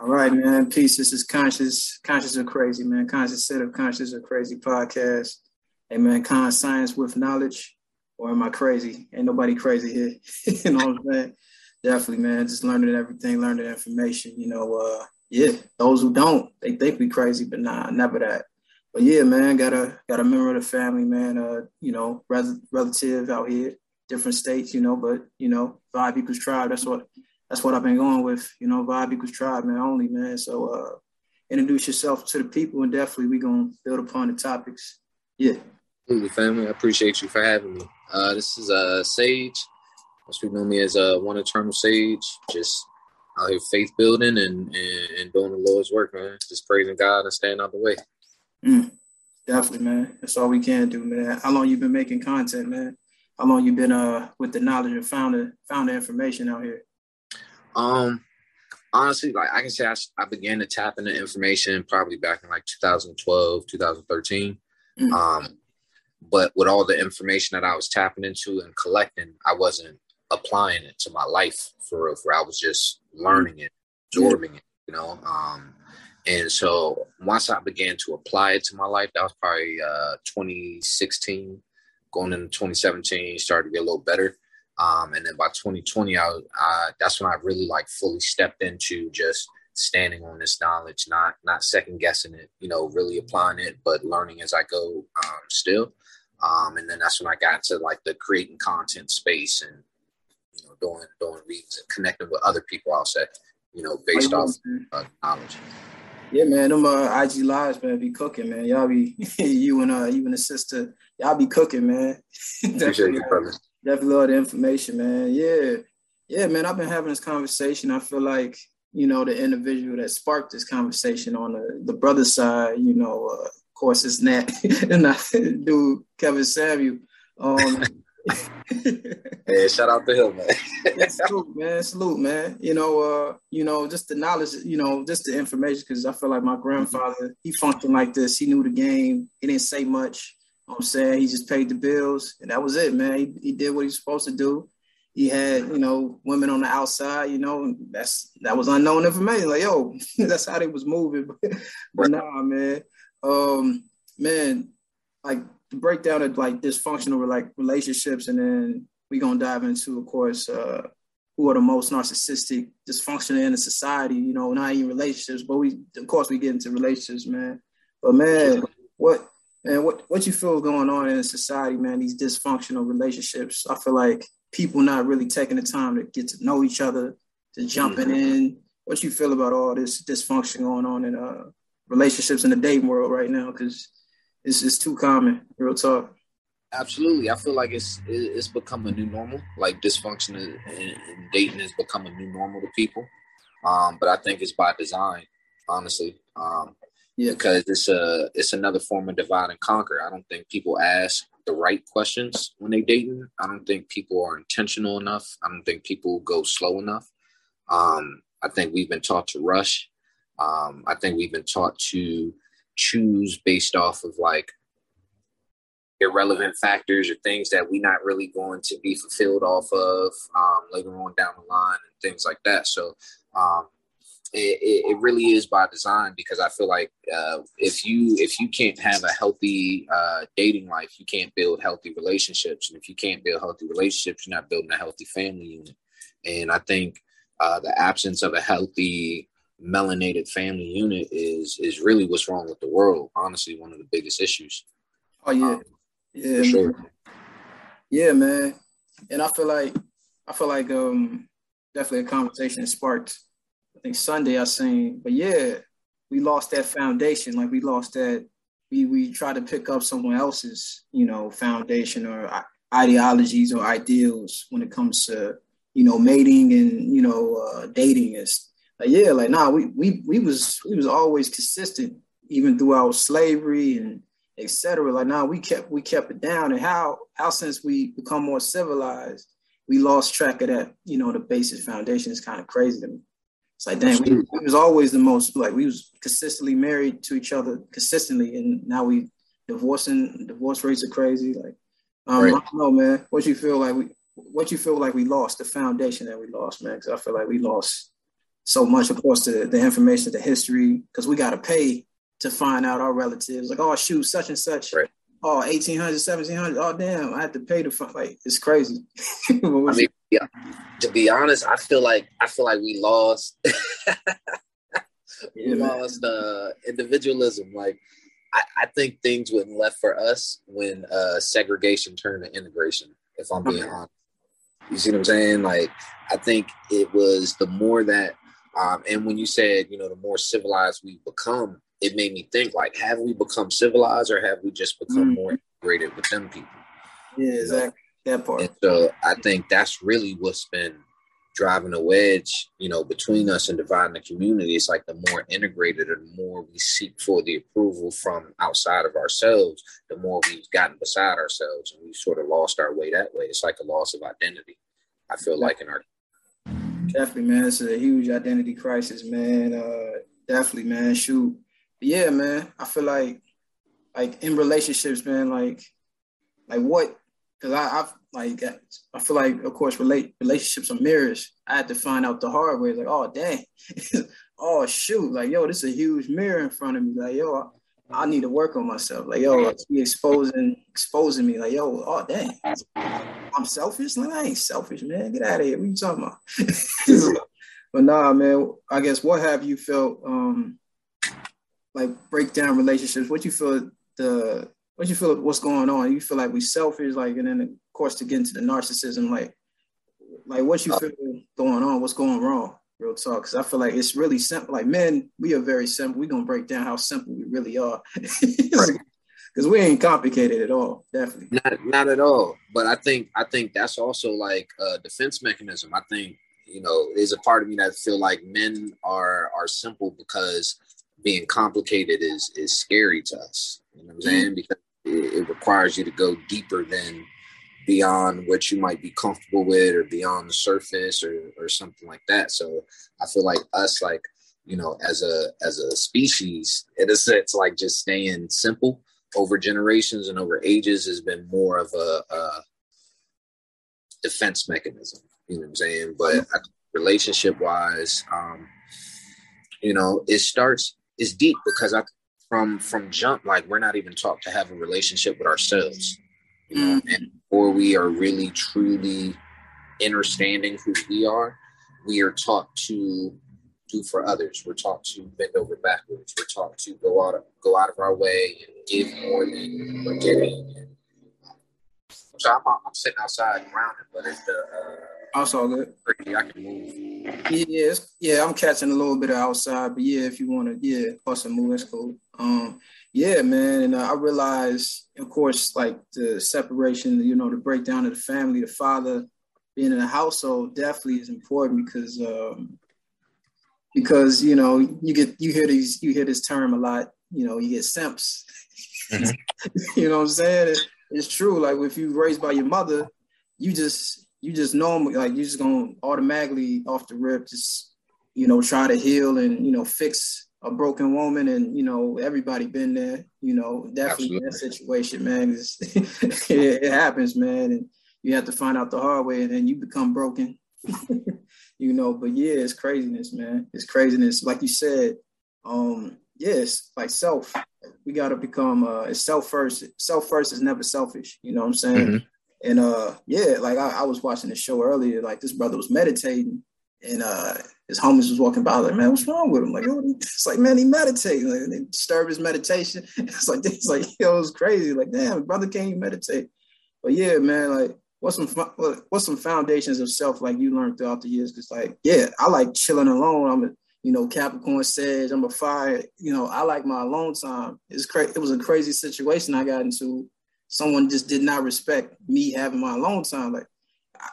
All right, man. Peace. This is Conscious. Conscious or Crazy, man. Conscious set of Conscious or Crazy podcast. Hey, man. Con science with knowledge. Or am I crazy? Ain't nobody crazy here. you know what I'm saying? Definitely, man. Just learning everything, learning information. You know, uh, yeah. Those who don't, they think we crazy, but nah, never that. But yeah, man. Got a got a member of the family, man. Uh, you know, relative out here, different states. You know, but you know, five people's tribe. That's what that's what I've been going with, you know, vibe equals tribe, man, only, man. So uh, introduce yourself to the people and definitely we're going to build upon the topics. Yeah. Absolutely, family. I appreciate you for having me. Uh, this is uh, Sage. Most people know me as uh, One Eternal Sage. Just out here faith building and, and, and doing the Lord's work, man. Just praising God and staying out the way. Mm, definitely, man. That's all we can do, man. How long you been making content, man? How long you been uh with the knowledge and found the found the information out here? Um, honestly, like I can say I, I began to tap into information probably back in like 2012, 2013. Mm-hmm. Um, but with all the information that I was tapping into and collecting, I wasn't applying it to my life for real. For I was just learning it, absorbing it, you know. Um, and so once I began to apply it to my life, that was probably uh, 2016, going into 2017, started to get a little better. Um, and then by 2020, I, I, that's when I really like fully stepped into just standing on this knowledge, not not second guessing it, you know, really applying it, but learning as I go um, still. Um, and then that's when I got to like the creating content space and you know doing doing reads and connecting with other people. I'll say, you know, based off uh, knowledge. Yeah, man, them uh, IG lives, man, be cooking, man. Y'all be you and uh, you and the sister, y'all be cooking, man. Appreciate you, brother. Definitely love the information, man. Yeah. Yeah, man. I've been having this conversation. I feel like, you know, the individual that sparked this conversation on the, the brother side, you know, uh, of course it's Nat and I dude Kevin Samuels. Um hey, shout out to him, man. yeah, salute, man. Salute, man. You know, uh, you know, just the knowledge, you know, just the information, because I feel like my grandfather, he functioned like this. He knew the game. He didn't say much. I'm saying he just paid the bills and that was it, man. He, he did what he's supposed to do. He had, you know, women on the outside, you know, that's that was unknown information. Like, yo, that's how they was moving. but nah, man. Um, man, like the breakdown of like dysfunctional like relationships, and then we gonna dive into, of course, uh, who are the most narcissistic, dysfunctional in the society. You know, not even relationships, but we, of course, we get into relationships, man. But man, what and what what you feel going on in society, man? These dysfunctional relationships. I feel like people not really taking the time to get to know each other, to jumping mm-hmm. in. What you feel about all this dysfunction going on in uh, relationships in the dating world right now? Because it's just too common. Real talk. Absolutely, I feel like it's it's become a new normal. Like dysfunction in, dating has become a new normal to people. Um, but I think it's by design, honestly. Um, yeah. because it's a it's another form of divide and conquer. I don't think people ask the right questions when they dating. I don't think people are intentional enough. I don't think people go slow enough. Um, I think we've been taught to rush. Um, I think we've been taught to choose based off of like irrelevant factors or things that we're not really going to be fulfilled off of um, later on down the line and things like that. So um, it, it, really is by design because I feel like uh, if you if you can't have a healthy uh, dating life, you can't build healthy relationships, and if you can't build healthy relationships, you're not building a healthy family unit. And I think uh, the absence of a healthy melanated family unit is is really what's wrong with the world. Honestly, one of the biggest issues. Oh yeah, um, yeah, sure. yeah, man. And I feel like I feel like um definitely a conversation sparked I think Sunday I seen, but yeah, we lost that foundation. Like we lost that. We we tried to pick up someone else's, you know, foundation or ideologies or ideals when it comes to you know mating and you know uh, dating. Is like yeah, like nah, we we we was we was always consistent even throughout slavery and etc. Like now nah, we kept we kept it down, and how how since we become more civilized, we lost track of that. You know, the basic foundation is kind of crazy to me. It's like, damn, we, we, was always the most like we was consistently married to each other consistently, and now we divorcing. Divorce rates are crazy. Like, um, right. I don't know, man. What you feel like we? What you feel like we lost the foundation that we lost, man? Because I feel like we lost so much, of course, the, the information, the history, because we got to pay to find out our relatives. Like, oh, shoot, such and such. Right. Oh, 1800, 1700. Oh, damn, I had to pay to find. Like, it's crazy. I mean, yeah. To be honest, I feel like I feel like we lost. we lost uh, individualism. Like, I, I think things went left for us when uh, segregation turned to integration. If I'm being honest, you see what I'm saying? Like, I think it was the more that, um, and when you said, you know, the more civilized we become, it made me think like, have we become civilized or have we just become mm more integrated with them people? Yeah, exactly. Know? That part. And so I think that's really what's been driving a wedge, you know, between us and dividing the community. It's like the more integrated or the more we seek for the approval from outside of ourselves, the more we've gotten beside ourselves and we've sort of lost our way that way. It's like a loss of identity. I feel like in our definitely, man, it's a huge identity crisis, man. Uh, definitely, man. Shoot, yeah, man. I feel like, like in relationships, man, like, like what? Because I, I've like I feel like, of course, relate relationships are mirrors. I had to find out the hard way. Like, oh dang, oh shoot, like yo, this is a huge mirror in front of me. Like yo, I, I need to work on myself. Like yo, like, exposing exposing me. Like yo, oh dang, I'm selfish. Like I ain't selfish, man. Get out of here. What you talking about? but nah, man. I guess what have you felt um like break down relationships? What you feel the what you feel what's going on? You feel like we selfish, like, and then of course, to get into the narcissism, like, like what you feel going on, what's going wrong, real talk. Because I feel like it's really simple. Like men, we are very simple. We're gonna break down how simple we really are. Because we ain't complicated at all, definitely. Not, not at all. But I think I think that's also like a defense mechanism. I think you know there's a part of me that feel like men are are simple because being complicated is is scary to us. You know what I'm saying? Mm-hmm. Because requires you to go deeper than beyond what you might be comfortable with or beyond the surface or or something like that. So I feel like us like you know as a as a species in a sense like just staying simple over generations and over ages has been more of a, a defense mechanism you know what i'm saying but relationship wise um you know it starts it's deep because i from from jump like we're not even taught to have a relationship with ourselves you know mm-hmm. and or we are really truly understanding who we are, we are taught to do for others. We're taught to bend over backwards. We're taught to go out of, go out of our way and give more than we're getting. So I'm, I'm sitting outside grounded, but it's the uh, also good. I can move. Yeah, yeah, I'm catching a little bit of outside, but yeah, if you want to, yeah, also move, that's cool. Um, yeah, man. And uh, I realized, of course, like the separation, you know, the breakdown of the family, the father being in a household definitely is important because, um, because, you know, you get, you hear these, you hear this term a lot, you know, you get simps. Mm-hmm. you know what I'm saying? It, it's true. Like if you raised by your mother, you just, you just know, like you're just going to automatically off the rip, just, you know, try to heal and, you know, fix a broken woman and you know everybody been there you know definitely in that situation man it, it, happens man and you have to find out the hard way and then you become broken you know but yeah it's craziness man. It's craziness. Like you said um yes yeah, like self. We got to become uh it's self first self first is never selfish you know what i'm saying? Mm-hmm. and uh yeah like I, I was watching the show earlier like this brother was meditating and uh his homies was walking by, like, man, what's wrong with him? Like, oh, it's like, man, he meditates. Like, they disturb his meditation. It's like, it's like, yo, it was crazy. Like, damn, brother can't even meditate. But yeah, man, like, what's some what's some foundations of self like you learned throughout the years? Because like, yeah, I like chilling alone. I'm a, you know, Capricorn says I'm a fire. You know, I like my alone time. It's crazy. It was a crazy situation I got into. Someone just did not respect me having my alone time. Like,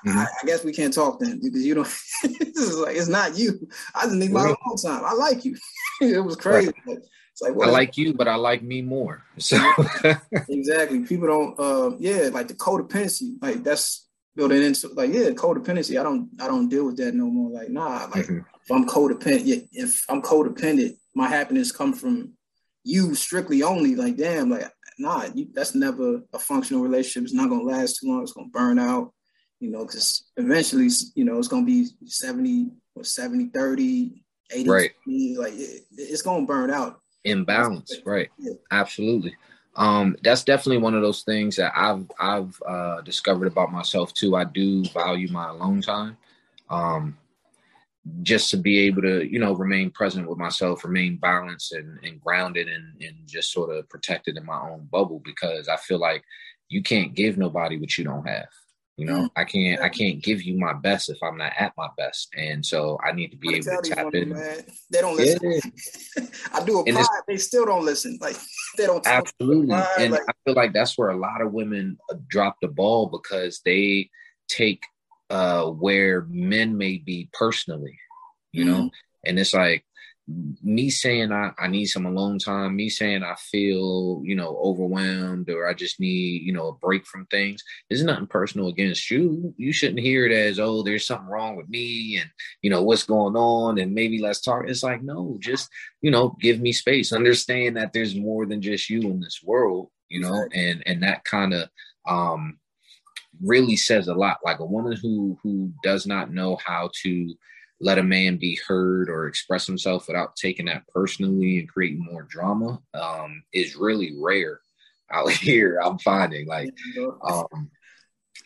Mm-hmm. I, I, guess we can't talk then because you don't. this is like it's not you. I just need my right. own time. I like you. it was crazy. Right. It's like I like you, but I like me more. So exactly, people don't. Uh, yeah, like the codependency, like that's building into like yeah, codependency. I don't, I don't deal with that no more. Like nah, like mm-hmm. if I'm codependent, if I'm codependent, my happiness comes from you strictly only. Like damn, like nah, you, that's never a functional relationship. It's not gonna last too long. It's gonna burn out you know, because eventually, you know, it's going to be 70 or 70, 30, 80 right. like it, it's gonna burn out. Imbalance, right? Yeah. Absolutely. Um, that's definitely one of those things that I've I've uh, discovered about myself too. I do value my alone time. Um, just to be able to, you know, remain present with myself, remain balanced and, and grounded and, and just sort of protected in my own bubble because I feel like you can't give nobody what you don't have. You know, mm-hmm. I can't I can't give you my best if I'm not at my best. And so I need to be able to tap in. Man. They don't listen. Yeah. I do a pod, they still don't listen. Like they don't absolutely. And like, I feel like that's where a lot of women uh, drop the ball because they take uh where men may be personally, you mm-hmm. know, and it's like me saying I, I need some alone time, me saying I feel, you know, overwhelmed or I just need, you know, a break from things. There's nothing personal against you. You shouldn't hear it as, oh, there's something wrong with me and, you know, what's going on and maybe let's talk. It's like, no, just, you know, give me space. Understand that there's more than just you in this world, you know, and and that kind of um really says a lot. Like a woman who who does not know how to let a man be heard or express himself without taking that personally and creating more drama um, is really rare out here. I'm finding like, um,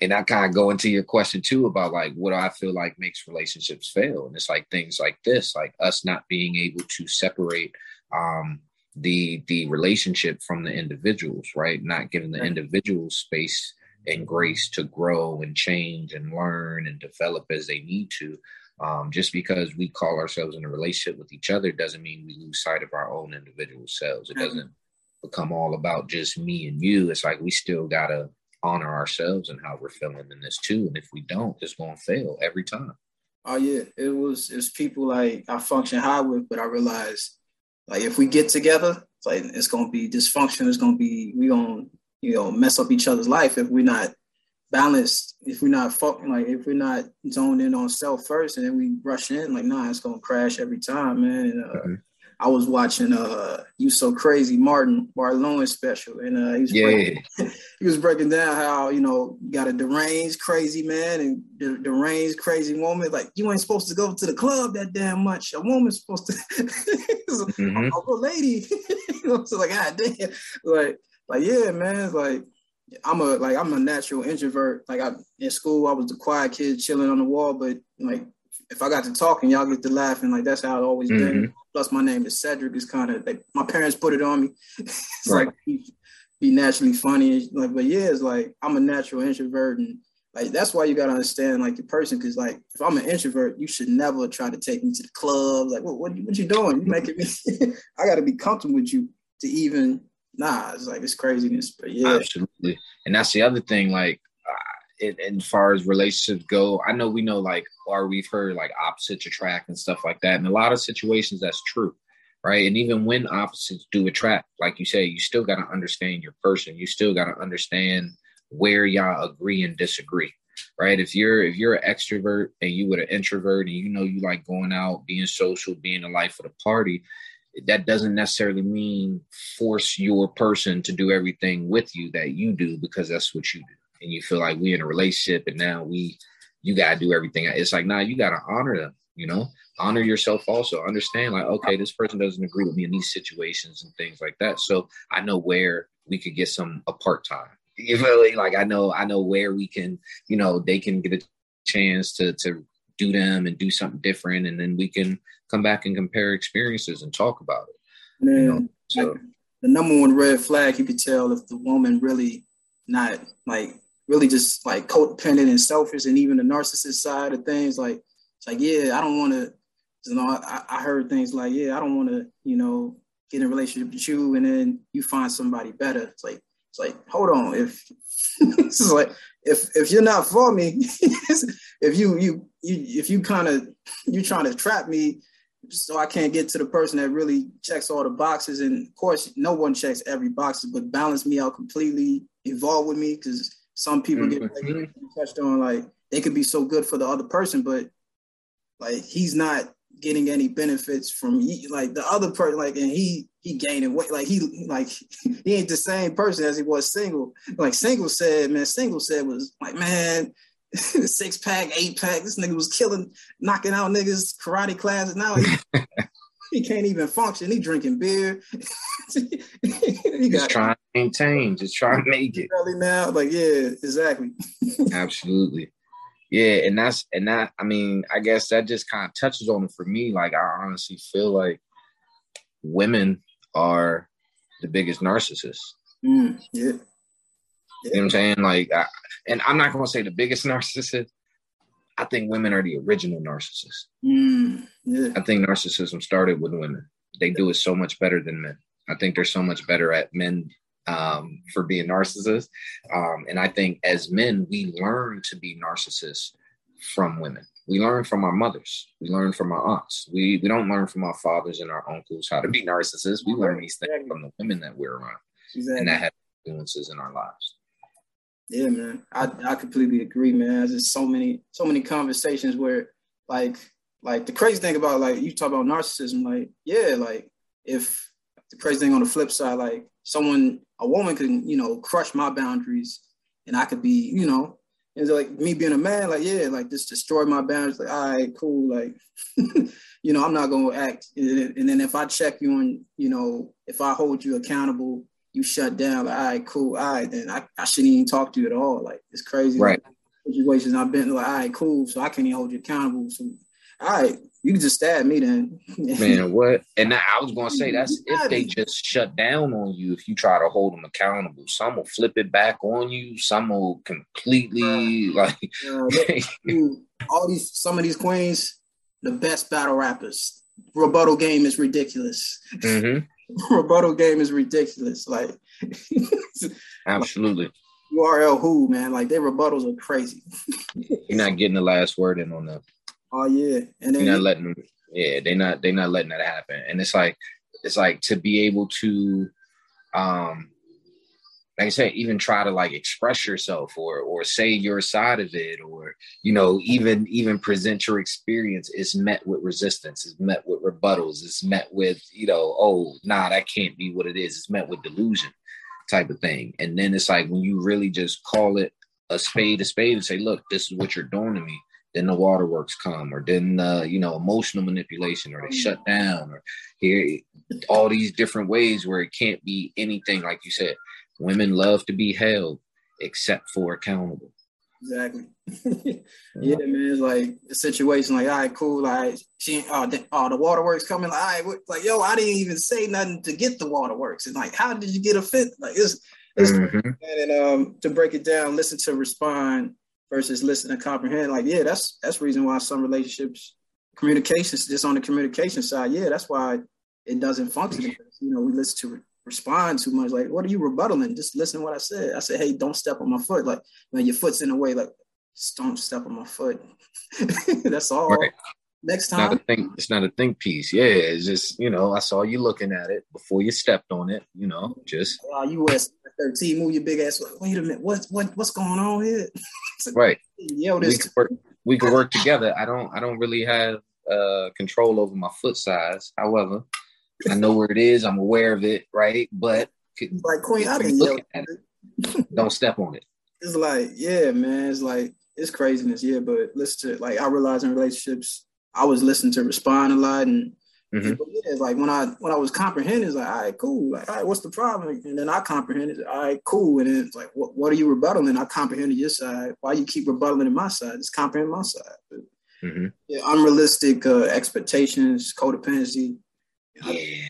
and I kind of go into your question too about like what I feel like makes relationships fail, and it's like things like this, like us not being able to separate um, the the relationship from the individuals, right? Not giving the individual space and grace to grow and change and learn and develop as they need to um, just because we call ourselves in a relationship with each other doesn't mean we lose sight of our own individual selves. It doesn't become all about just me and you. It's like we still gotta honor ourselves and how we're feeling in this too. And if we don't, it's gonna fail every time. Oh yeah, it was it's people like I function high with, but I realized like if we get together, it's like it's gonna be dysfunction. It's gonna be we gonna you know mess up each other's life if we're not balanced if we're not fucking like if we're not zoned in on self first and then we rush in like nah it's gonna crash every time man. And, uh, mm-hmm. I was watching uh you so crazy Martin Lawrence special and uh he was yeah. breaking, he was breaking down how you know got a deranged crazy man and the deranged crazy woman like you ain't supposed to go to the club that damn much. A woman's supposed to mm-hmm. a lady. You know so like god damn like like yeah man it's like I'm a like I'm a natural introvert. Like I in school, I was the quiet kid chilling on the wall, but like if I got to talking, y'all get to laughing. Like that's how it always mm-hmm. been. Plus, my name is Cedric. It's kind of like my parents put it on me. it's right. like be, be, naturally funny. Like, but yeah, it's like I'm a natural introvert, and like that's why you gotta understand like your person. Because like if I'm an introvert, you should never try to take me to the club. Like, what what, what you doing? You making me? I got to be comfortable with you to even nah, it's like it's craziness. But yeah, absolutely. And that's the other thing, like, uh, in, as far as relationships go, I know we know like, or we've heard like opposites attract and stuff like that. In a lot of situations, that's true, right? And even when opposites do attract, like you say, you still got to understand your person. You still got to understand where y'all agree and disagree right if you're if you're an extrovert and you with an introvert and you know you like going out being social being the life of the party that doesn't necessarily mean force your person to do everything with you that you do because that's what you do. And you feel like we're in a relationship and now we you got to do everything. It's like nah you got to honor them you know? Honor yourself also. Understand like okay this person doesn't agree with me in these situations and things like that. So i know where we could get some apart time you feel really like i know i know where we can you know they can get a chance to to do them and do something different and then we can come back and compare experiences and talk about it Man, you know? so the number one red flag you could tell if the woman really not like really just like codependent and selfish and even the narcissist side of things like it's like yeah i don't want to you know I, I heard things like yeah i don't want to you know get in a relationship with you and then you find somebody better it's like it's like hold on if it's like if if you're not for me if you you you if you kind of you're trying to trap me so I can't get to the person that really checks all the boxes. And of course, no one checks every box, but balance me out completely, evolve with me because some people mm-hmm. get like, touched on like they could be so good for the other person, but like he's not getting any benefits from like the other person like and he he gaining weight like he like he ain't the same person as he was single like single said man single said was like man six pack, eight pack. This nigga was killing, knocking out niggas karate classes. Now he, he can't even function. He drinking beer. he just trying to maintain, just trying to make it. Early now, like yeah, exactly. Absolutely. Yeah, and that's and that. I mean, I guess that just kind of touches on it for me. Like, I honestly feel like women are the biggest narcissists. Mm, yeah. yeah. You know what I'm saying? Like, I, and I'm not going to say the biggest narcissist. I think women are the original narcissists. Mm, yeah. I think narcissism started with women. They do it so much better than men. I think they're so much better at men um, for being narcissists. Um, and I think as men, we learn to be narcissists from women. We learn from our mothers. We learn from our aunts. We we don't learn from our fathers and our uncles how to be narcissists. We learn these things from the women that we're around, exactly. and that have influences in our lives. Yeah, man, I, I completely agree, man. There's so many so many conversations where like like the crazy thing about like you talk about narcissism, like yeah, like if the crazy thing on the flip side, like someone a woman can you know crush my boundaries, and I could be you know and like me being a man, like, yeah, like just destroy my boundaries. Like, all right, cool. Like, you know, I'm not gonna act. And then if I check you on, you know, if I hold you accountable, you shut down. Like, all right, cool. All right, then I, I shouldn't even talk to you at all. Like, it's crazy. Right. Like, situations I've been like, all right, cool. So I can't even hold you accountable. So, all right, you can just stab me then. Man, what? And I was gonna say that's if they just shut down on you. If you try to hold them accountable, some will flip it back on you. Some will completely like. all these, some of these queens, the best battle rappers. Rebuttal game is ridiculous. Mm-hmm. Rebuttal game is ridiculous. Like, absolutely. URL who man, like their rebuttals are crazy. You're not getting the last word in on them. Oh yeah, and they're not letting them. Yeah, they not they not letting that happen. And it's like it's like to be able to, um, like I said, even try to like express yourself or or say your side of it, or you know, even even present your experience is met with resistance, is met with rebuttals, is met with you know, oh, nah, that can't be what it is. It's met with delusion, type of thing. And then it's like when you really just call it a spade a spade and say, look, this is what you're doing to me then the waterworks come, or then uh, you know emotional manipulation, or they shut down, or here all these different ways where it can't be anything like you said. Women love to be held, except for accountable. Exactly. yeah, man. It's like the situation, like, all right, cool. Like, she, oh, the, oh, the waterworks coming. Like, all right, like, yo, I didn't even say nothing to get the waterworks. And like, how did you get a fit? Like, it's, it's mm-hmm. and um, to break it down, listen to respond versus listen and comprehend. Like, yeah, that's that's reason why some relationships, communications, just on the communication side, yeah, that's why it doesn't function. Because, you know, we listen to respond too much. Like, what are you rebuttaling? Just listen to what I said. I said, hey, don't step on my foot. Like, man, your foot's in the way. Like, just don't step on my foot. that's all. Right. Next time, it's not a think. It's not a think piece. Yeah, it's just you know. I saw you looking at it before you stepped on it. You know, just. Wow, you was thirteen. Move your big ass. Wait a minute. what's what what's going on here? right. Yo, this. We could, work, we could work together. I don't. I don't really have uh control over my foot size. However, I know where it is. I'm aware of it. Right, but like Queen, I've been looking at it. Don't step on it. It's like yeah, man. It's like it's craziness. Yeah, but listen to like I realize in relationships I was listening to respond a lot and mm-hmm. yeah, like when I when I was comprehending, it's like, all right, cool. Like, all right, what's the problem? And then I comprehended, all right, cool. And then it's like, what, what are you rebuttaling? I comprehended your side. Why you keep rebuttaling in my side? Just comprehend my side. But, mm-hmm. yeah, unrealistic uh, expectations, codependency. Yeah. I,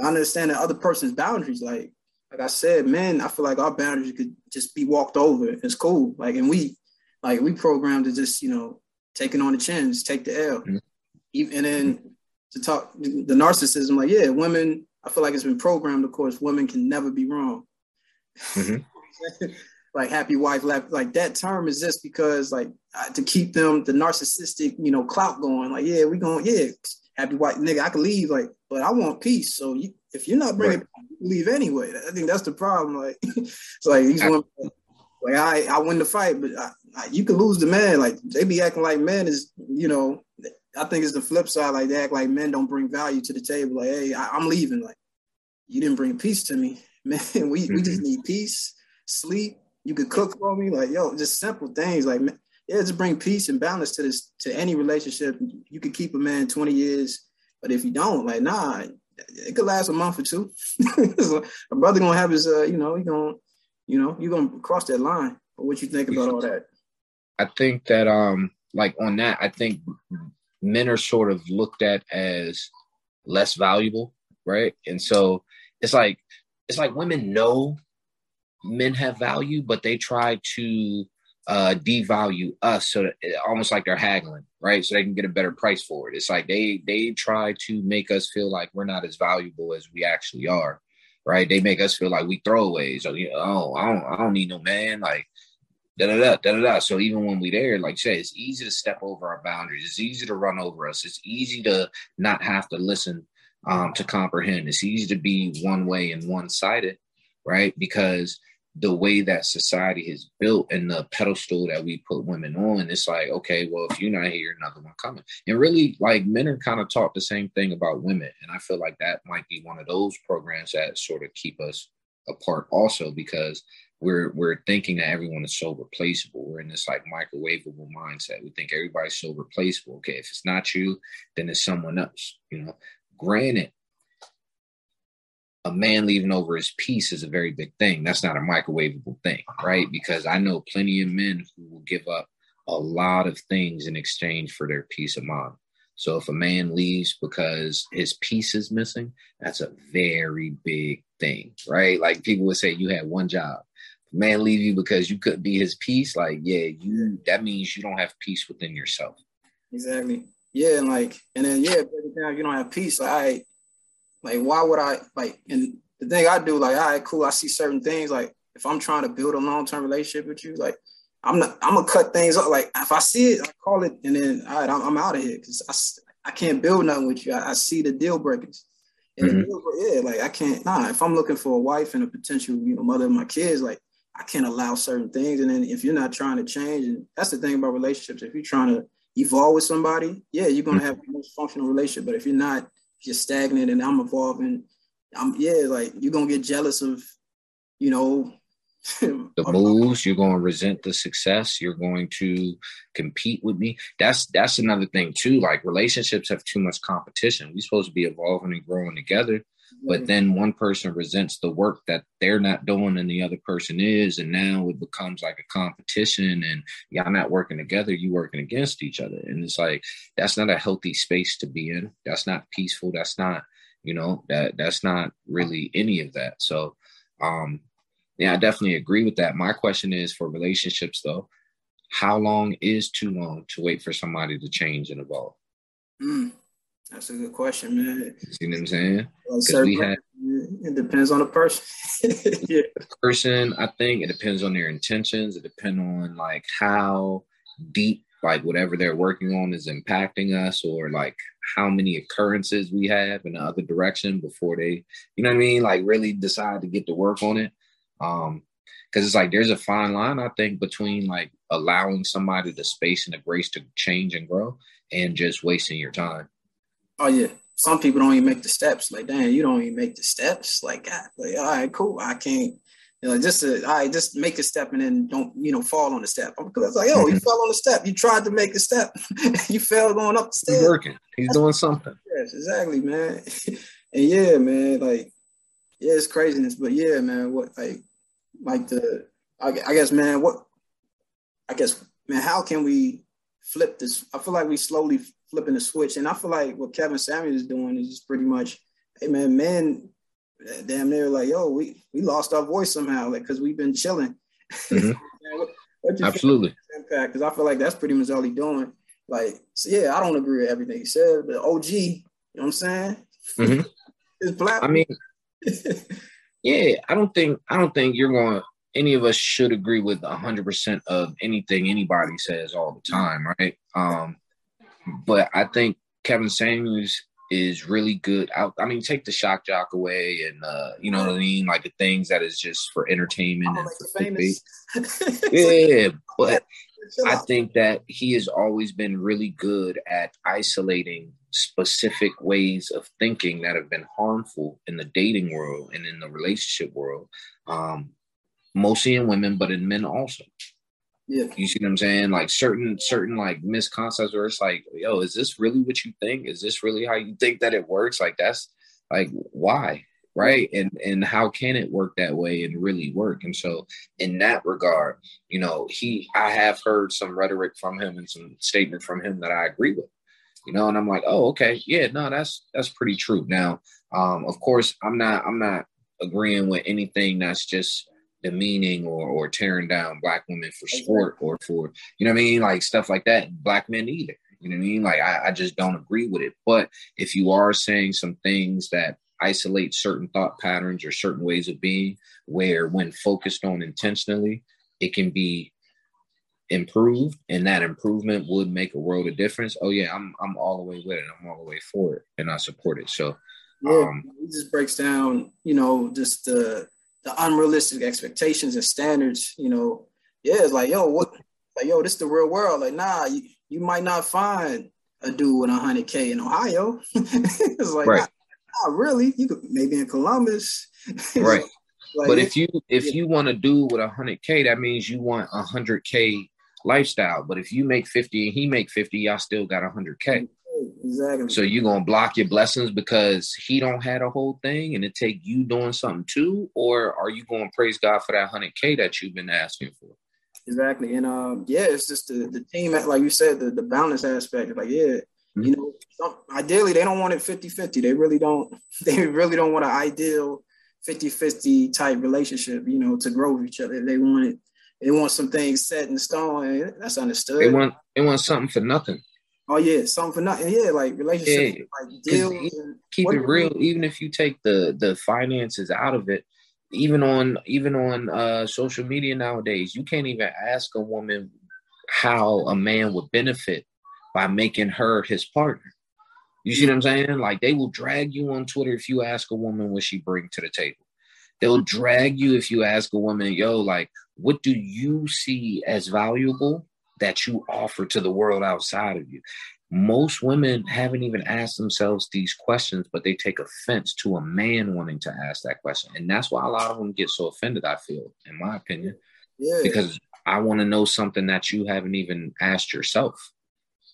I understand the other person's boundaries. Like, like I said, man, I feel like our boundaries could just be walked over. It's cool. Like, and we, like, we programmed to just, you know, taking on the chins, take the L. Mm-hmm. And then to talk the narcissism, like, yeah, women, I feel like it's been programmed, of course, women can never be wrong. Mm-hmm. like happy wife, left, like that term is just because like to keep them the narcissistic, you know, clout going. Like, yeah, we going, yeah, happy wife, nigga, I can leave, like, but I want peace. So you, if you're not bringing, right. leave anyway. I think that's the problem. Like, it's like these women, like I, I win the fight, but I, you can lose the man. Like they be acting like men is, you know. I think it's the flip side. Like they act like men don't bring value to the table. Like, hey, I, am leaving. Like you didn't bring peace to me, man. We mm-hmm. we just mm-hmm. need peace, sleep. You could cook for me. Like yo, just simple things. Like yeah, just bring peace and balance to this to any relationship. You could keep a man 20 years, but if you don't, like, nah, it could last a month or two. a brother gonna have his, uh, you know, he gonna, you know, you gonna cross that line. But what you think about all that? I think that, um, like on that, I think men are sort of looked at as less valuable, right? And so it's like it's like women know men have value, but they try to uh, devalue us so that almost like they're haggling, right? So they can get a better price for it. It's like they they try to make us feel like we're not as valuable as we actually are, right? They make us feel like we throwaways. Or, you know, oh, I don't I don't need no man. Like da da da da da. So even when we there, like say, it's easy to step over our boundaries. It's easy to run over us. It's easy to not have to listen um, to comprehend. It's easy to be one way and one sided, right? Because the way that society is built and the pedestal that we put women on, it's like, okay, well, if you're not here, another one coming. And really, like men are kind of taught the same thing about women. And I feel like that might be one of those programs that sort of keep us apart also because we're we're thinking that everyone is so replaceable. We're in this like microwavable mindset. We think everybody's so replaceable. Okay, if it's not you, then it's someone else. You know, granted, a man leaving over his peace is a very big thing. That's not a microwavable thing, right? Because I know plenty of men who will give up a lot of things in exchange for their peace of mind. So if a man leaves because his peace is missing, that's a very big thing, right? Like people would say, you had one job man leave you because you couldn't be his peace, like yeah, you that means you don't have peace within yourself. Exactly. Yeah, and like, and then yeah, down, you don't have peace. Like, I, like, why would I like? And the thing I do, like, all right, cool. I see certain things. Like, if I'm trying to build a long term relationship with you, like, I'm not. I'm gonna cut things up. Like, if I see it, I call it, and then all right, I'm, I'm out of here because I, I can't build nothing with you. I, I see the deal breakers. And mm-hmm. yeah, like I can't. Nah, if I'm looking for a wife and a potential, you know, mother of my kids, like I can't allow certain things. And then if you're not trying to change, and that's the thing about relationships, if you're trying to evolve with somebody, yeah, you're gonna mm-hmm. have the most functional relationship. But if you're not, if you're stagnant and I'm evolving, I'm yeah, like you're gonna get jealous of, you know, the moves you're going to resent the success you're going to compete with me. That's that's another thing too like relationships have too much competition. We're supposed to be evolving and growing together but then one person resents the work that they're not doing and the other person is and now it becomes like a competition and y'all not working together you working against each other. And it's like that's not a healthy space to be in. That's not peaceful. That's not you know that that's not really any of that. So um yeah i definitely agree with that. My question is for relationships though how long is too long to wait for somebody to change and evolve? Mm. That's a good question, man. See what I'm saying? Because we had it depends on the person. yeah. Person, I think it depends on their intentions. It depends on like how deep like whatever they're working on is impacting us or like how many occurrences we have in the other direction before they, you know what I mean? Like really decide to get to work on it. Um, because it's like there's a fine line, I think, between like allowing somebody the space and the grace to change and grow and just wasting your time oh yeah, some people don't even make the steps. Like, damn, you don't even make the steps. Like, God, like, all right, cool. I can't, you know, just to, all right, just make a step and then don't, you know, fall on the step. Because it's like, oh, you mm-hmm. fell on the step. You tried to make the step. you fell going up the stairs. He's working. He's doing something. Yes, exactly, man. and yeah, man, like, yeah, it's craziness, but yeah, man, what like, like the, I, I guess, man, what, I guess, man, how can we flip this? I feel like we slowly flipping the switch. And I feel like what Kevin Samuels is doing is just pretty much, hey man, men, damn near like, yo, we we lost our voice somehow, like because we've been chilling. Mm-hmm. what, what Absolutely. Impact because I feel like that's pretty much all he's doing. Like, so yeah, I don't agree with everything he said, but OG, you know what I'm saying? Mm-hmm. His platform. I mean, yeah, I don't think I don't think you're going. Any of us should agree with 100% of anything anybody says all the time, right? Um, but I think Kevin Samuels is really good. I, I, mean, take the shock jock away, and uh, you know what I mean, like the things that is just for entertainment oh, and for yeah, but I think that he has always been really good at isolating specific ways of thinking that have been harmful in the dating world and in the relationship world, um, mostly in women, but in men also. Yeah. You see what I'm saying? Like certain certain like misconceptions where it's like, yo, is this really what you think? Is this really how you think that it works? Like that's like why? Right. And and how can it work that way and really work? And so in that regard, you know, he I have heard some rhetoric from him and some statement from him that I agree with. You know, and I'm like, oh, okay, yeah, no, that's that's pretty true. Now, um, of course, I'm not I'm not agreeing with anything that's just demeaning or, or tearing down black women for sport or for you know what I mean, like stuff like that. Black men either. You know what I mean? Like I, I just don't agree with it. But if you are saying some things that isolate certain thought patterns or certain ways of being, where when focused on intentionally, it can be improved and that improvement would make a world of difference. Oh yeah, I'm I'm all the way with it. I'm all the way for it and I support it. So yeah, um, it just breaks down, you know, just the the unrealistic expectations and standards, you know. Yeah, it's like, yo, what like yo, this is the real world. Like, nah, you, you might not find a dude with hundred K in Ohio. it's like right. not, really. You could maybe in Columbus. right. Like, but if you if yeah. you want to do with a hundred K, that means you want a hundred K lifestyle. But if you make 50 and he make 50, y'all still got hundred K. Exactly. So you're gonna block your blessings because he don't had a whole thing and it take you doing something too, or are you gonna praise God for that hundred K that you've been asking for? Exactly. And um, yeah, it's just the, the team, like you said, the, the balance aspect. Like, yeah, mm-hmm. you know, some, ideally they don't want it 50 50. They really don't, they really don't want an ideal 50 50 type relationship, you know, to grow with each other. They want it, they want some things set in stone. that's understood. They want, they want something for nothing. Oh yeah, something for nothing. Yeah, like relationships, yeah. like deals. Keep it real. Even if you take the the finances out of it, even on even on uh, social media nowadays, you can't even ask a woman how a man would benefit by making her his partner. You see what I'm saying? Like they will drag you on Twitter if you ask a woman what she bring to the table. They'll drag you if you ask a woman, yo, like, what do you see as valuable that you offer to the world outside of you? most women haven't even asked themselves these questions, but they take offense to a man wanting to ask that question. And that's why a lot of them get so offended, I feel, in my opinion. Yeah. Because I want to know something that you haven't even asked yourself.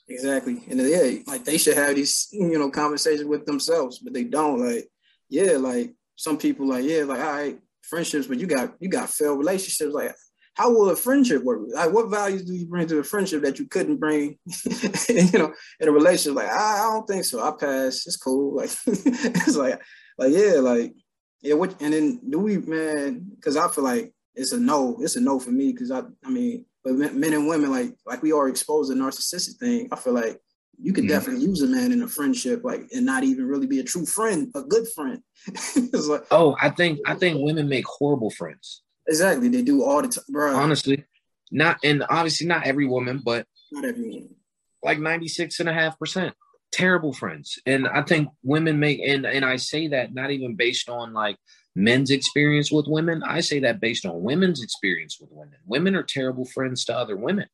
Exactly. And uh, yeah, like they should have these, you know, conversations with themselves, but they don't. Like, yeah, like some people like, yeah, like all right, friendships, but you got you got failed relationships. Like how will a friendship work? Like, what values do you bring to a friendship that you couldn't bring, you know, in a relationship? Like, I, I don't think so. I pass. It's cool. Like, it's like, like, yeah, like, yeah. What? And then do we, man? Because I feel like it's a no. It's a no for me. Because I, I mean, but men and women, like, like we are exposed to narcissistic thing. I feel like you could mm-hmm. definitely use a man in a friendship, like, and not even really be a true friend, a good friend. like, oh, I think I think women make horrible friends. Exactly. They do all the time, bro. Honestly, not and obviously not every woman, but not every woman. Like 96 and a half percent. Terrible friends. And I think women make and and I say that not even based on like men's experience with women. I say that based on women's experience with women. Women are terrible friends to other women.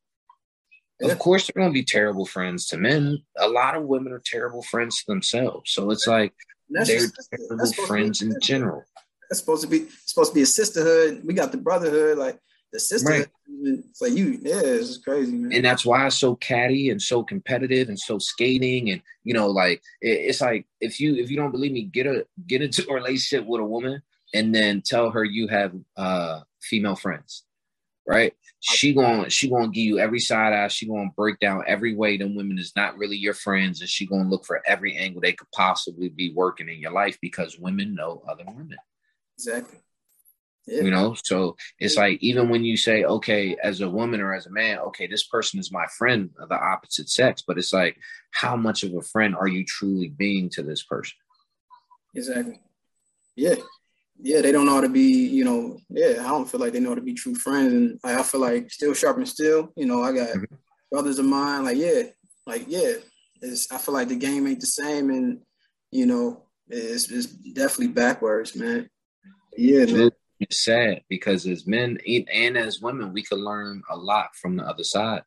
Of course, they're going to be terrible friends to men. A lot of women are terrible friends to themselves. So it's like they're just, terrible friends in general. That's supposed to be supposed to be a sisterhood. We got the brotherhood, like the sisterhood. Right. It's like you, yeah, it's crazy, man. And that's why it's so catty and so competitive and so skating and you know, like it, it's like if you if you don't believe me, get a get into a relationship with a woman and then tell her you have uh female friends, right? She gonna she gonna give you every side eye. She gonna break down every way them women is not really your friends, and she gonna look for every angle they could possibly be working in your life because women know other women. Exactly. Yeah. You know, so it's like even when you say, okay, as a woman or as a man, okay, this person is my friend of the opposite sex, but it's like, how much of a friend are you truly being to this person? Exactly. Yeah. Yeah, they don't know how to be, you know, yeah, I don't feel like they know how to be true friends. And like, I feel like still sharp and still, you know, I got mm-hmm. brothers of mine, like, yeah, like, yeah, it's, I feel like the game ain't the same. And, you know, it's, it's definitely backwards, man. Yeah, man. It's sad because as men and as women, we could learn a lot from the other side.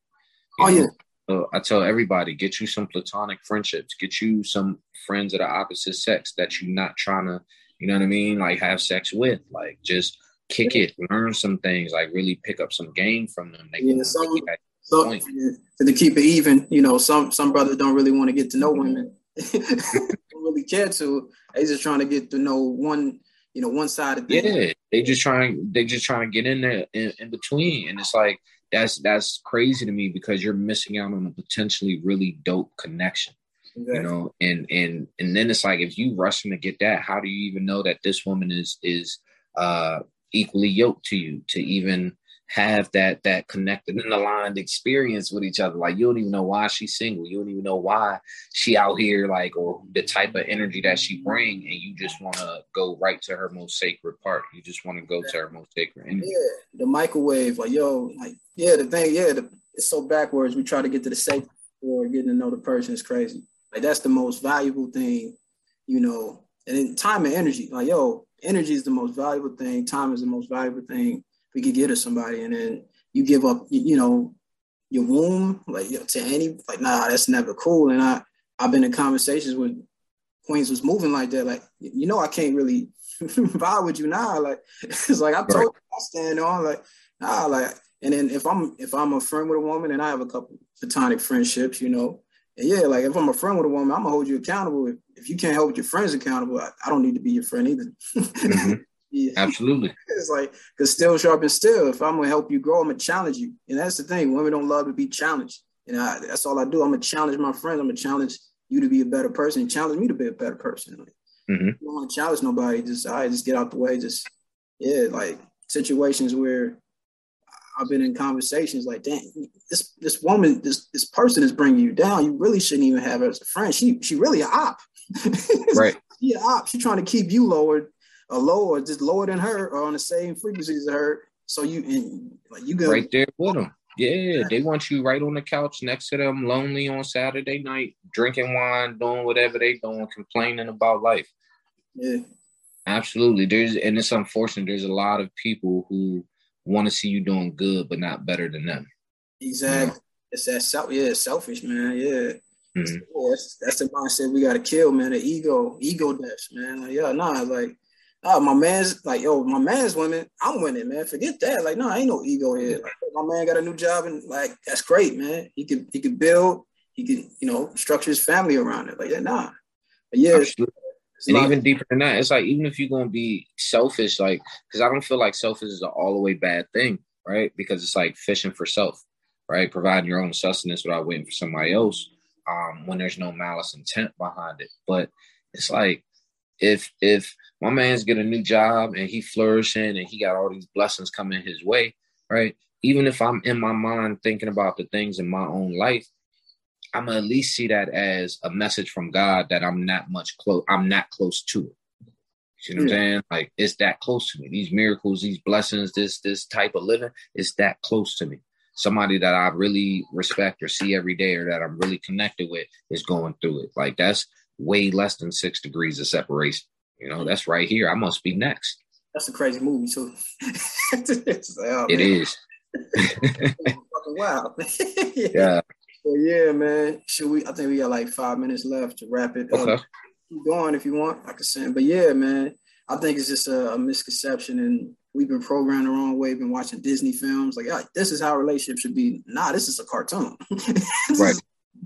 Oh know? yeah. So I tell everybody, get you some platonic friendships, get you some friends of the opposite sex that you're not trying to, you know what I mean, like have sex with. Like just kick it, learn some things, like really pick up some game from them. They yeah, some, some yeah, to keep it even, you know, some some brothers don't really want to get to know women. don't really care to. They just trying to get to know one, you know, one side of things. Yeah, they just trying they just trying to get in there in, in between, and it's like that's that's crazy to me because you're missing out on a potentially really dope connection. Exactly. You know, and and and then it's like if you rushing to get that, how do you even know that this woman is is uh equally yoked to you to even have that that connected and aligned experience with each other. Like you don't even know why she's single. You don't even know why she out here, like, or the type of energy that she bring, and you just want to go right to her most sacred part. You just want to go to her most sacred energy. Yeah, the microwave, like yo, like yeah, the thing, yeah, the, it's so backwards. We try to get to the safe or getting to know the person is crazy. Like that's the most valuable thing, you know. And then time and energy, like yo, energy is the most valuable thing. Time is the most valuable thing we could get to somebody, and then you give up, you know, your womb, like you know, to any, like nah, that's never cool. And I, I've been in conversations with Queens was moving like that, like you know, I can't really vibe with you now. Like it's like I told right. you, I stand on, like nah, like. And then if I'm if I'm a friend with a woman and I have a couple platonic friendships, you know, and yeah, like if I'm a friend with a woman, I'm gonna hold you accountable. If, if you can't hold your friends accountable, I, I, don't need to be your friend either. mm-hmm. Yeah. Absolutely. It's like because still sharp and still. If I'm gonna help you grow, I'm gonna challenge you. And that's the thing. Women don't love to be challenged. And I, that's all I do. I'm gonna challenge my friends. I'm gonna challenge you to be a better person. Challenge me to be a better person. Like, mm-hmm. don't want to challenge nobody. Just I right, just get out the way. Just yeah, like situations where I've been in conversations like, dang, this this woman, this this person is bringing you down. You really shouldn't even have her as a friend. She she really a op. right. She a op. She's trying to keep you lowered or lower, just lower than her or on the same frequency as her. So you and like you go right there with them. Yeah, they want you right on the couch next to them, lonely on Saturday night, drinking wine, doing whatever they doing, complaining about life. Yeah, absolutely. There's and it's unfortunate. There's a lot of people who want to see you doing good, but not better than them. Exactly. It's that self. Yeah, selfish man. Yeah. Mm-hmm. yeah that's, that's the mindset we got to kill, man. The ego, ego deaths, man. Like, yeah, nah, like oh, my man's like, yo, my man's winning. I'm winning, man. Forget that. Like, no, I ain't no ego here. Like, my man got a new job and like that's great, man. He could he could build, he could, you know, structure his family around it. Like, yeah, nah. But yeah. And even deeper than that, it's like even if you're gonna be selfish, like because I don't feel like selfish is an all the way bad thing, right? Because it's like fishing for self, right? Providing your own sustenance without waiting for somebody else, um, when there's no malice intent behind it. But it's like if if my man's get a new job and he flourishing and he got all these blessings coming his way, right? Even if I'm in my mind thinking about the things in my own life, I'm at least see that as a message from God that I'm not much close. I'm not close to it. You know what I'm saying? Like it's that close to me. These miracles, these blessings, this this type of living, it's that close to me. Somebody that I really respect or see every day or that I'm really connected with is going through it. Like that's way less than six degrees of separation. You know, that's right here. I must be next. That's a crazy movie too. like, oh, it is. wow. yeah. yeah. So yeah, man. Should we? I think we got like five minutes left to wrap it okay. up. Keep going if you want. I can send. But yeah, man. I think it's just a, a, misconception, and we've been programmed the wrong way. Been watching Disney films, like, yeah, this is how a relationship should be. Nah, this is a cartoon. right.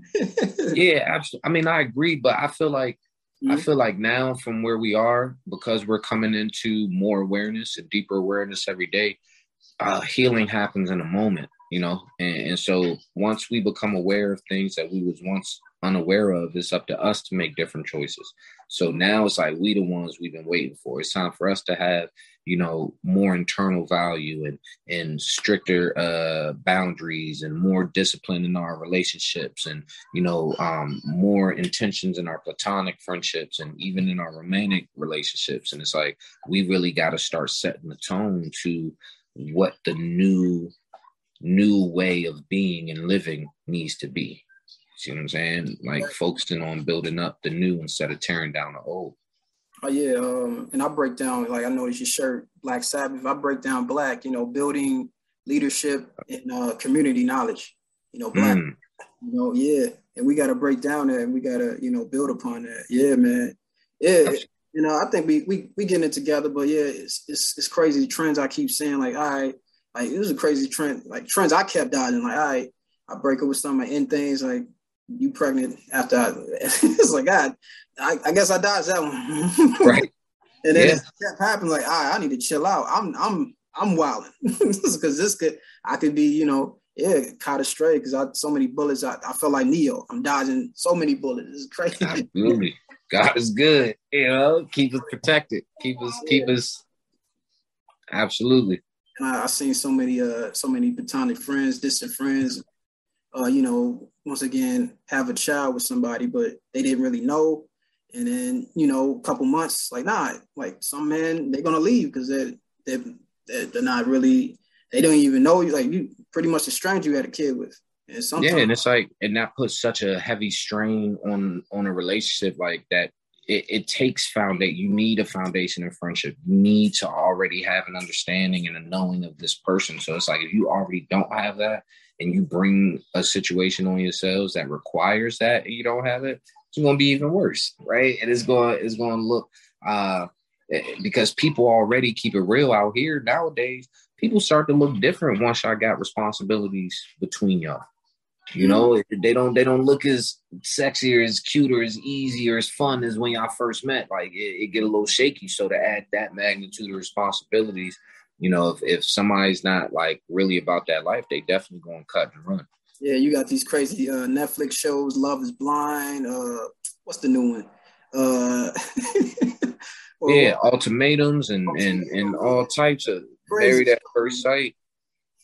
yeah, absolutely. I mean, I agree, but I feel like Mm-hmm. I feel like now from where we are, because we're coming into more awareness and deeper awareness every day, uh, healing happens in a moment, you know. And, and, so once we become aware of things that we was once unaware of, it's up to us to make different choices. So now it's like we the ones we've been waiting for. It's time for us to have you know more internal value and and stricter uh boundaries and more discipline in our relationships and you know um more intentions in our platonic friendships and even in our romantic relationships and it's like we really got to start setting the tone to what the new new way of being and living needs to be See what I'm saying? Like focusing on building up the new instead of tearing down the old. Oh yeah, um, and I break down like I noticed your shirt, Black Sabbath. I break down black, you know, building leadership and uh, community knowledge. You know, black. Mm. You know, yeah, and we got to break down that, and we got to you know build upon that. Yeah, man. Yeah, You know, I think we we we getting it together, but yeah, it's it's it's crazy trends I keep saying. Like, all right, like it was a crazy trend. Like trends I kept dodging. Like, all right, I break up with some of my end things. Like, you pregnant after I, it's like God, I, I guess I dodged that one. right. And then yeah. it kept happening. Like, all right, I need to chill out. I'm I'm I'm wilding because this could I could be you know yeah caught astray because I so many bullets. I, I felt like Neo. I'm dodging so many bullets. It's crazy. Absolutely. God is good. You know, keep us protected. Keep us keep us. Absolutely. And I, I seen so many uh so many platonic friends, distant friends. Uh, you know, once again, have a child with somebody, but they didn't really know. And then, you know, a couple months, like, nah, like some men, they're gonna leave because they're they're they're not really they don't even know you like you pretty much a stranger you had a kid with and yeah and it's like and that puts such a heavy strain on on a relationship like that it, it takes foundation you need a foundation in friendship you need to already have an understanding and a knowing of this person so it's like if you already don't have that and you bring a situation on yourselves that requires that and you don't have it it's going to be even worse right and it's going it's to look uh because people already keep it real out here nowadays. People start to look different once I got responsibilities between y'all. You know, they don't they don't look as sexy or as cute or as easy or as fun as when y'all first met. Like it, it get a little shaky. So to add that magnitude of responsibilities, you know, if, if somebody's not like really about that life, they definitely going to cut and run. Yeah, you got these crazy uh, Netflix shows, Love is Blind. Uh, what's the new one? Uh, yeah, ultimatums and and and all types of married at first sight.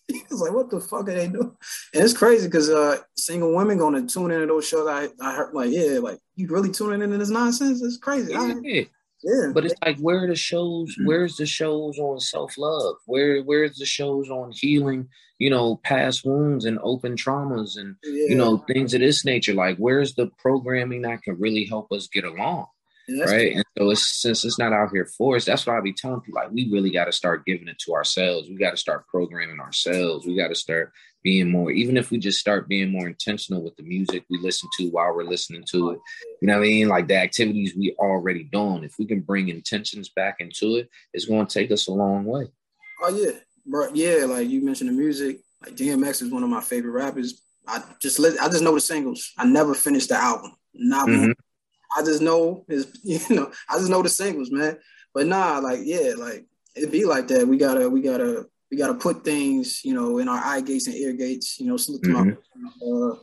It's like, what the fuck are they doing? And it's crazy because uh, single women going to tune into those shows. I, I heard like, yeah, like you really tuning into this nonsense? It's crazy. Yeah. I, yeah. But it's like, where are the shows? Mm-hmm. Where's the shows on self love? Where Where's the shows on healing? You know, past wounds and open traumas and yeah. you know things of this nature. Like, where's the programming that can really help us get along? Right? And so it's since it's not out here for us, that's why I be telling people like we really got to start giving it to ourselves. We got to start programming ourselves. We got to start being more, even if we just start being more intentional with the music we listen to while we're listening to it. You know what I mean? Like the activities we already doing. If we can bring intentions back into it, it's going to take us a long way. Oh yeah, bro. Yeah, like you mentioned the music. Like DMX is one of my favorite rappers. I just let I just know the singles. I never finished the album. Not mm-hmm. one. I just know his, you know, I just know the singles, man. But nah, like yeah, like it be like that. We gotta, we gotta, we gotta put things, you know, in our eye gates and ear gates. You know, mm-hmm. uh,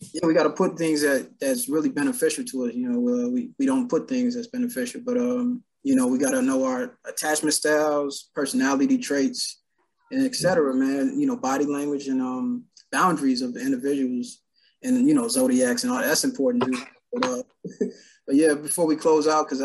yeah, we gotta put things that that's really beneficial to us. You know, uh, we we don't put things that's beneficial, but um, you know, we gotta know our attachment styles, personality traits, and etc. Man, you know, body language and um boundaries of the individuals, and you know, zodiacs and all that's important too. But, uh, but yeah, before we close out, because